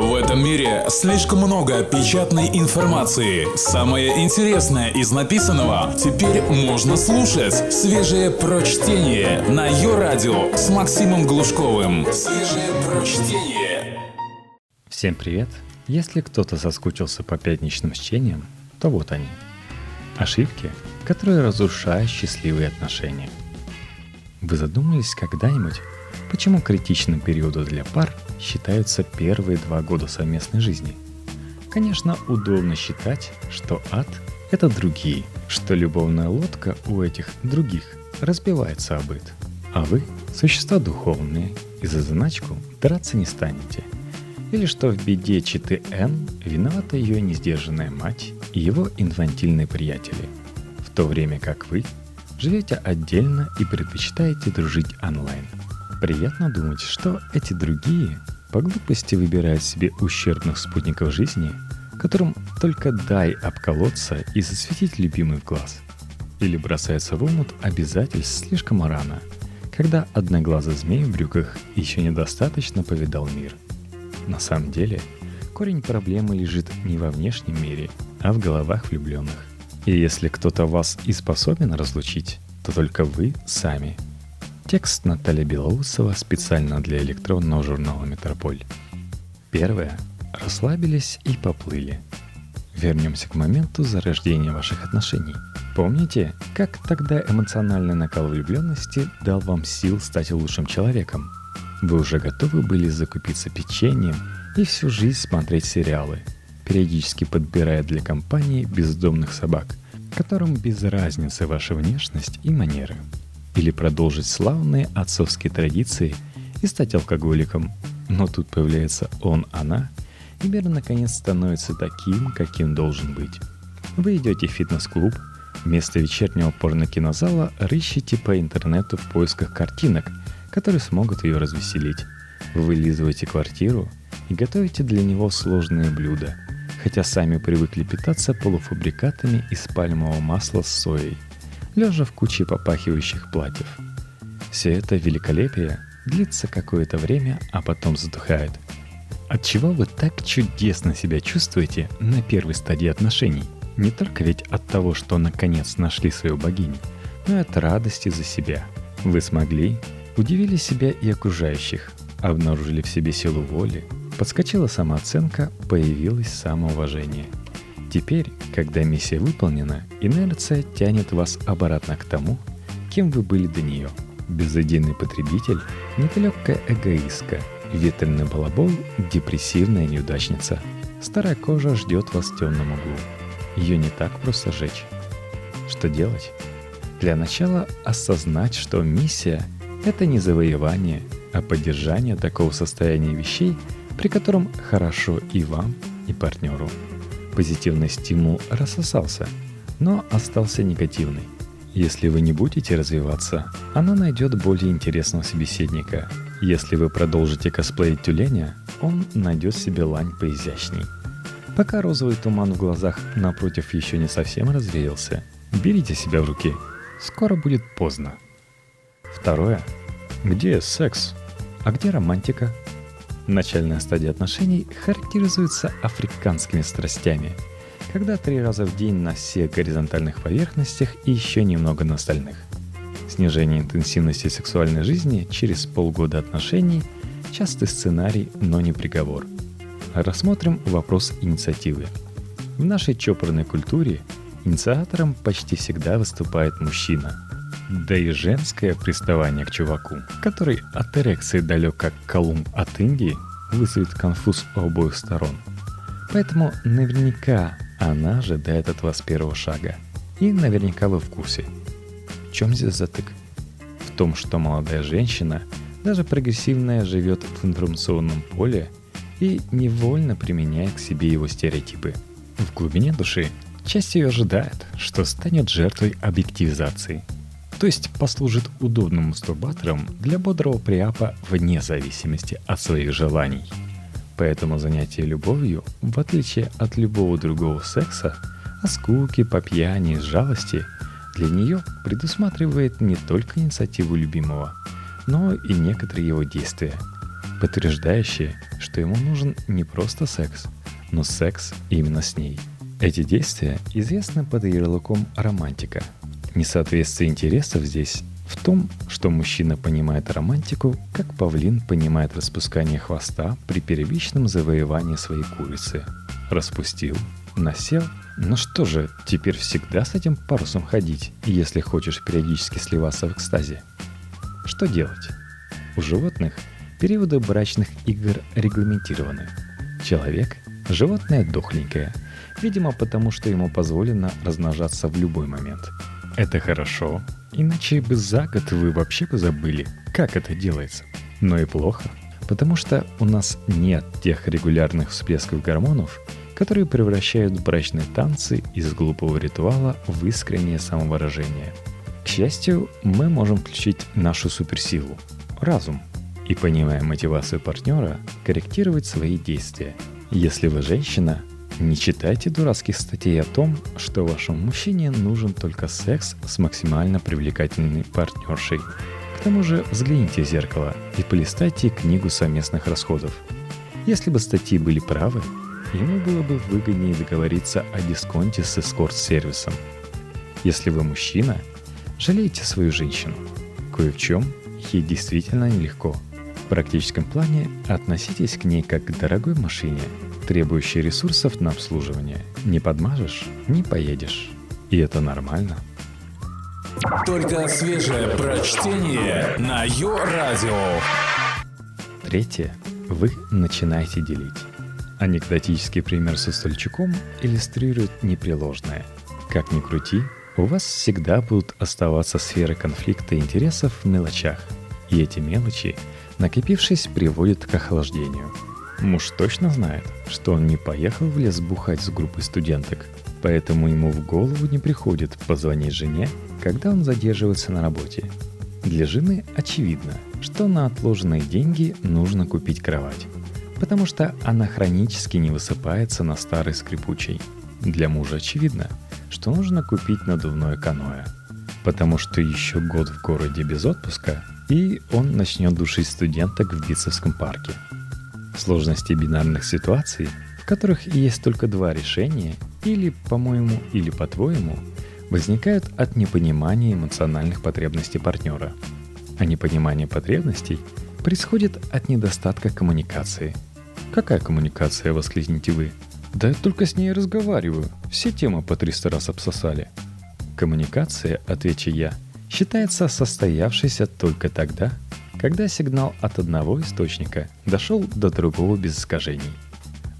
В этом мире слишком много печатной информации. Самое интересное из написанного теперь можно слушать. Свежее прочтение на ее радио с Максимом Глушковым. Свежее прочтение. Всем привет! Если кто-то соскучился по пятничным чтениям, то вот они. Ошибки, которые разрушают счастливые отношения. Вы задумались когда-нибудь, почему критичным периодом для пар считаются первые два года совместной жизни? Конечно, удобно считать, что ад – это другие, что любовная лодка у этих других разбивается об быт. А вы – существа духовные, и за заначку драться не станете. Или что в беде читы Н виновата ее несдержанная мать и его инфантильные приятели, в то время как вы живете отдельно и предпочитаете дружить онлайн. Приятно думать, что эти другие по глупости выбирают себе ущербных спутников жизни, которым только дай обколоться и засветить любимый в глаз. Или бросаются в омут обязательств слишком рано, когда одноглазый змей в брюках еще недостаточно повидал мир. На самом деле, корень проблемы лежит не во внешнем мире, а в головах влюбленных. И если кто-то вас и способен разлучить, то только вы сами. Текст Наталья Белоусова специально для электронного журнала «Метрополь». Первое. Расслабились и поплыли. Вернемся к моменту зарождения ваших отношений. Помните, как тогда эмоциональный накал влюбленности дал вам сил стать лучшим человеком? Вы уже готовы были закупиться печеньем и всю жизнь смотреть сериалы, периодически подбирая для компании бездомных собак, которым без разницы ваша внешность и манеры. Или продолжить славные отцовские традиции и стать алкоголиком. Но тут появляется он, она, и мир наконец становится таким, каким должен быть. Вы идете в фитнес-клуб, вместо вечернего порно-кинозала рыщите по интернету в поисках картинок, которые смогут ее развеселить. Вы вылизываете квартиру и готовите для него сложные блюда – хотя сами привыкли питаться полуфабрикатами из пальмового масла с соей, лежа в куче попахивающих платьев. Все это великолепие длится какое-то время, а потом затухает. От чего вы так чудесно себя чувствуете на первой стадии отношений? Не только ведь от того, что наконец нашли свою богиню, но и от радости за себя. Вы смогли, удивили себя и окружающих, обнаружили в себе силу воли, Подскочила самооценка, появилось самоуважение. Теперь, когда миссия выполнена, инерция тянет вас обратно к тому, кем вы были до нее. Безыдейный потребитель, недалекая эгоистка, ветреный балабол, депрессивная неудачница. Старая кожа ждет вас в темном углу. Ее не так просто жечь. Что делать? Для начала осознать, что миссия — это не завоевание, а поддержание такого состояния вещей — при котором хорошо и вам, и партнеру. Позитивный стимул рассосался, но остался негативный. Если вы не будете развиваться, она найдет более интересного собеседника. Если вы продолжите косплеить тюленя, он найдет себе лань поизящней. Пока розовый туман в глазах напротив еще не совсем развеялся, берите себя в руки. Скоро будет поздно. Второе. Где секс? А где романтика? Начальная стадия отношений характеризуется африканскими страстями, когда три раза в день на всех горизонтальных поверхностях и еще немного на остальных. Снижение интенсивности сексуальной жизни через полгода отношений – частый сценарий, но не приговор. Рассмотрим вопрос инициативы. В нашей чопорной культуре инициатором почти всегда выступает мужчина – да и женское приставание к чуваку, который от эрекции далек как Колумб от Индии, вызовет конфуз обоих сторон. Поэтому наверняка она ожидает от вас первого шага. И наверняка вы в курсе. В чем здесь затык? В том, что молодая женщина, даже прогрессивная, живет в информационном поле и невольно применяет к себе его стереотипы. В глубине души часть ее ожидает, что станет жертвой объективизации – то есть послужит удобным мастурбатором для бодрого приапа вне зависимости от своих желаний. Поэтому занятие любовью, в отличие от любого другого секса, о скуке, по пьяни, жалости, для нее предусматривает не только инициативу любимого, но и некоторые его действия. подтверждающие, что ему нужен не просто секс, но секс именно с ней. Эти действия известны под ярлыком романтика. Несоответствие интересов здесь в том, что мужчина понимает романтику, как павлин понимает распускание хвоста при первичном завоевании своей курицы. Распустил, насел, ну что же, теперь всегда с этим парусом ходить, если хочешь периодически сливаться в экстазе. Что делать? У животных периоды брачных игр регламентированы. Человек – животное дохленькое, видимо потому, что ему позволено размножаться в любой момент. Это хорошо, Иначе бы за год вы вообще бы забыли, как это делается. Но и плохо, потому что у нас нет тех регулярных всплесков гормонов, которые превращают брачные танцы из глупого ритуала в искреннее самовыражение. К счастью, мы можем включить нашу суперсилу – разум, и, понимая мотивацию партнера, корректировать свои действия. Если вы женщина, не читайте дурацких статей о том, что вашему мужчине нужен только секс с максимально привлекательной партнершей. К тому же взгляните в зеркало и полистайте книгу совместных расходов. Если бы статьи были правы, ему было бы выгоднее договориться о дисконте с эскорт-сервисом. Если вы мужчина, жалейте свою женщину. Кое в чем ей действительно нелегко. В практическом плане относитесь к ней как к дорогой машине – требующий ресурсов на обслуживание. Не подмажешь – не поедешь. И это нормально. Только свежее прочтение на Йо-Радио. Третье. Вы начинаете делить. Анекдотический пример со стульчиком иллюстрирует непреложное. Как ни крути, у вас всегда будут оставаться сферы конфликта интересов в мелочах. И эти мелочи, накопившись, приводят к охлаждению – Муж точно знает, что он не поехал в лес бухать с группой студенток, поэтому ему в голову не приходит позвонить жене, когда он задерживается на работе. Для жены очевидно, что на отложенные деньги нужно купить кровать, потому что она хронически не высыпается на старой скрипучей. Для мужа очевидно, что нужно купить надувное каноэ, потому что еще год в городе без отпуска, и он начнет душить студенток в Битцевском парке – Сложности бинарных ситуаций, в которых есть только два решения, или по-моему, или по-твоему, возникают от непонимания эмоциональных потребностей партнера. А непонимание потребностей происходит от недостатка коммуникации. Какая коммуникация, воскликните вы? Да я только с ней разговариваю. Все темы по 300 раз обсосали. Коммуникация, отвечу я, считается состоявшейся только тогда, когда сигнал от одного источника дошел до другого без искажений.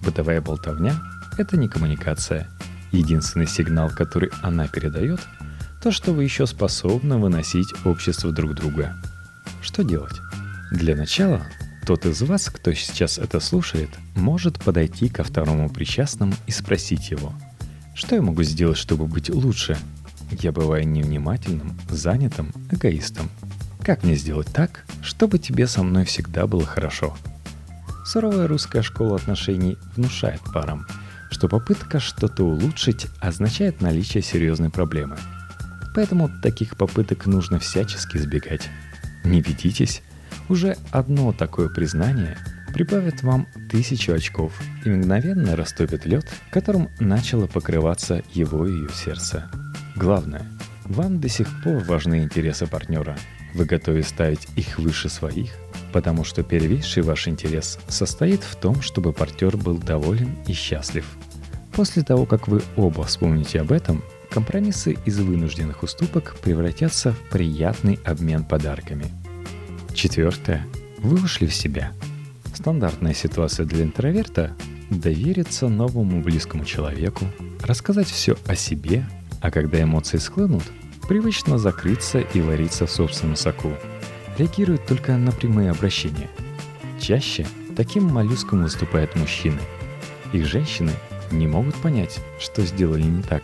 Бытовая болтовня – это не коммуникация. Единственный сигнал, который она передает – то, что вы еще способны выносить общество друг друга. Что делать? Для начала тот из вас, кто сейчас это слушает, может подойти ко второму причастному и спросить его, что я могу сделать, чтобы быть лучше? Я бываю невнимательным, занятым, эгоистом – как мне сделать так, чтобы тебе со мной всегда было хорошо? Суровая русская школа отношений внушает парам, что попытка что-то улучшить означает наличие серьезной проблемы. Поэтому таких попыток нужно всячески избегать. Не ведитесь, уже одно такое признание прибавит вам тысячу очков и мгновенно растопит лед, которым начало покрываться его и ее сердце. Главное, вам до сих пор важны интересы партнера – вы готовы ставить их выше своих? Потому что первейший ваш интерес состоит в том, чтобы партнер был доволен и счастлив. После того, как вы оба вспомните об этом, компромиссы из вынужденных уступок превратятся в приятный обмен подарками. Четвертое. Вы ушли в себя. Стандартная ситуация для интроверта – довериться новому близкому человеку, рассказать все о себе, а когда эмоции схлынут, привычно закрыться и вариться в собственном соку. Реагируют только на прямые обращения. Чаще таким моллюском выступают мужчины. Их женщины не могут понять, что сделали не так.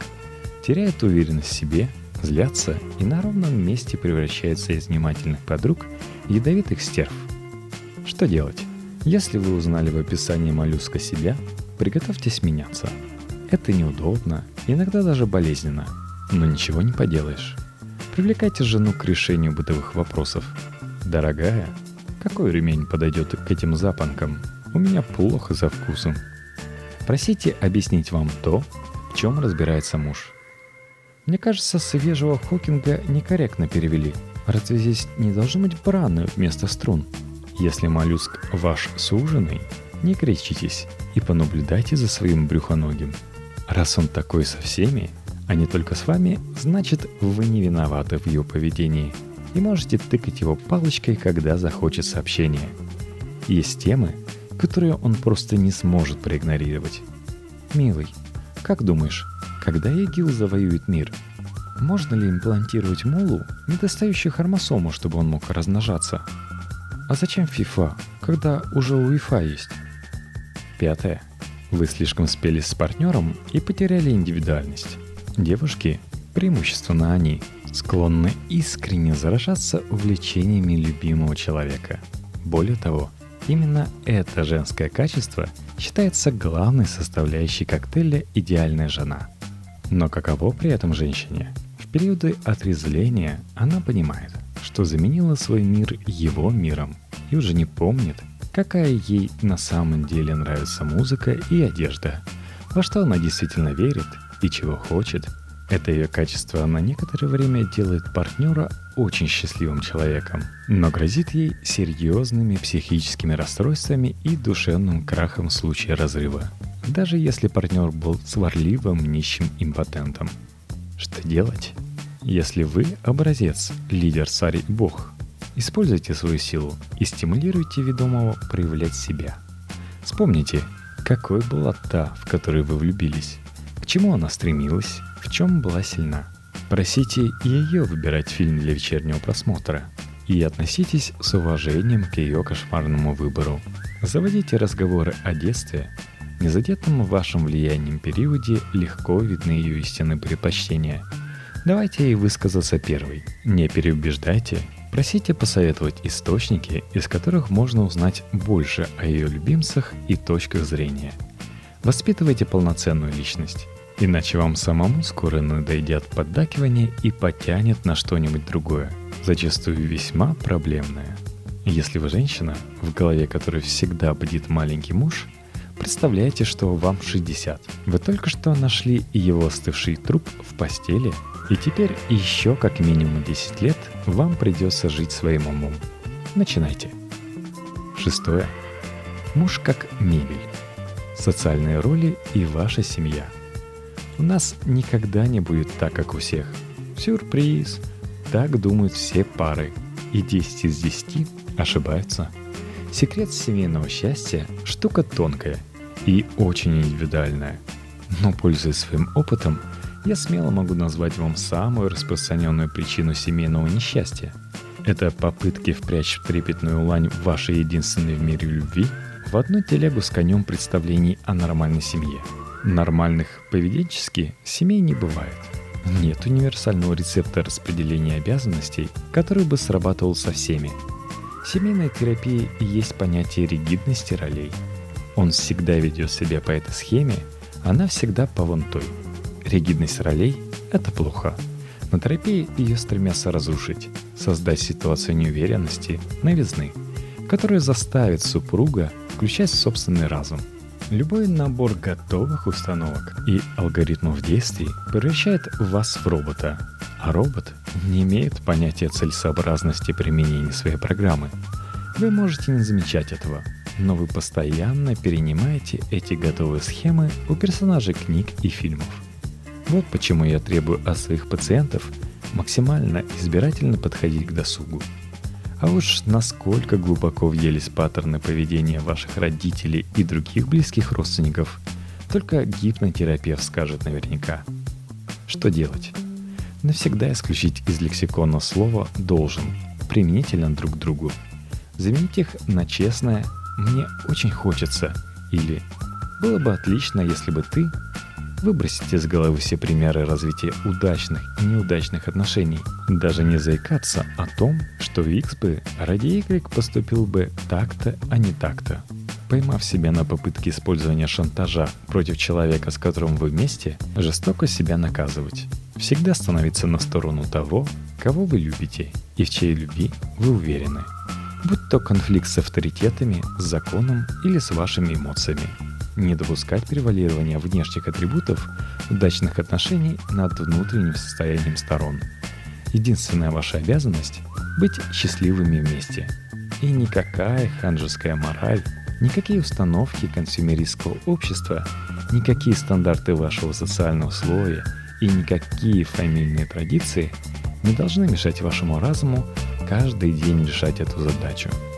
Теряют уверенность в себе, злятся и на ровном месте превращаются из внимательных подруг в ядовитых стерв. Что делать? Если вы узнали в описании моллюска себя, приготовьтесь меняться. Это неудобно, иногда даже болезненно – но ничего не поделаешь. Привлекайте жену к решению бытовых вопросов. Дорогая, Какой ремень подойдет к этим запонкам? У меня плохо за вкусом. Просите объяснить вам то, в чем разбирается муж. Мне кажется, свежего Хокинга некорректно перевели. Разве здесь не должно быть браны вместо струн? Если моллюск ваш суженый, не кричитесь и понаблюдайте за своим брюхоногим. Раз он такой со всеми, а не только с вами, значит вы не виноваты в его поведении и можете тыкать его палочкой, когда захочет сообщения. Есть темы, которые он просто не сможет проигнорировать. Милый, как думаешь, когда ИГИЛ завоюет мир, можно ли имплантировать Мулу недостающую хромосому, чтобы он мог размножаться? А зачем FIFA, когда уже у УЕФА есть? Пятое. Вы слишком спелись с партнером и потеряли индивидуальность. Девушки, преимущественно они, склонны искренне заражаться увлечениями любимого человека. Более того, именно это женское качество считается главной составляющей коктейля «идеальная жена». Но каково при этом женщине? В периоды отрезвления она понимает, что заменила свой мир его миром и уже не помнит, какая ей на самом деле нравится музыка и одежда, во что она действительно верит и чего хочет. Это ее качество на некоторое время делает партнера очень счастливым человеком, но грозит ей серьезными психическими расстройствами и душевным крахом в случае разрыва, даже если партнер был сварливым нищим импотентом. Что делать? Если вы образец, лидер, царь бог, используйте свою силу и стимулируйте ведомого проявлять себя. Вспомните, какой была та, в которую вы влюбились, к чему она стремилась, в чем была сильна. Просите ее выбирать фильм для вечернего просмотра и относитесь с уважением к ее кошмарному выбору. Заводите разговоры о детстве. Незадетом вашим влиянием периоде легко видны ее истинные предпочтения. Давайте ей высказаться первой. Не переубеждайте, Просите посоветовать источники, из которых можно узнать больше о ее любимцах и точках зрения. Воспитывайте полноценную личность. Иначе вам самому скоро надоедят поддакивание и потянет на что-нибудь другое, зачастую весьма проблемное. Если вы женщина, в голове которой всегда будет маленький муж, представляете, что вам 60. Вы только что нашли его остывший труп в постели, и теперь еще как минимум 10 лет вам придется жить своим умом. Начинайте. Шестое. Муж как мебель. Социальные роли и ваша семья – у нас никогда не будет так, как у всех. Сюрприз! Так думают все пары. И 10 из 10 ошибаются. Секрет семейного счастья – штука тонкая и очень индивидуальная. Но, пользуясь своим опытом, я смело могу назвать вам самую распространенную причину семейного несчастья. Это попытки впрячь трепетную лань вашей единственной в мире любви в одну телегу с конем представлений о нормальной семье – Нормальных поведенчески семей не бывает. Нет универсального рецепта распределения обязанностей, который бы срабатывал со всеми. В семейной терапии есть понятие ригидности ролей. Он всегда ведет себя по этой схеме, она всегда по вон той. Ригидность ролей – это плохо. На терапии ее стремятся разрушить, создать ситуацию неуверенности, новизны, которая заставит супруга включать собственный разум – Любой набор готовых установок и алгоритмов действий превращает вас в робота, а робот не имеет понятия целесообразности применения своей программы. Вы можете не замечать этого, но вы постоянно перенимаете эти готовые схемы у персонажей книг и фильмов. Вот почему я требую от своих пациентов максимально избирательно подходить к досугу – а уж насколько глубоко въелись паттерны поведения ваших родителей и других близких родственников, только гипнотерапевт скажет наверняка. Что делать? Навсегда исключить из лексикона слово «должен», применительно друг к другу. Заменить их на честное «мне очень хочется» или «было бы отлично, если бы ты Выбросите из головы все примеры развития удачных и неудачных отношений. Даже не заикаться о том, что X бы ради Y поступил бы так-то, а не так-то. Поймав себя на попытке использования шантажа против человека, с которым вы вместе, жестоко себя наказывать. Всегда становиться на сторону того, кого вы любите и в чьей любви вы уверены. будь то конфликт с авторитетами, с законом или с вашими эмоциями. Не допускать превалирования внешних атрибутов удачных отношений над внутренним состоянием сторон. Единственная ваша обязанность – быть счастливыми вместе. И никакая ханжеская мораль, никакие установки консюмеристского общества, никакие стандарты вашего социального слоя и никакие фамильные традиции не должны мешать вашему разуму каждый день решать эту задачу –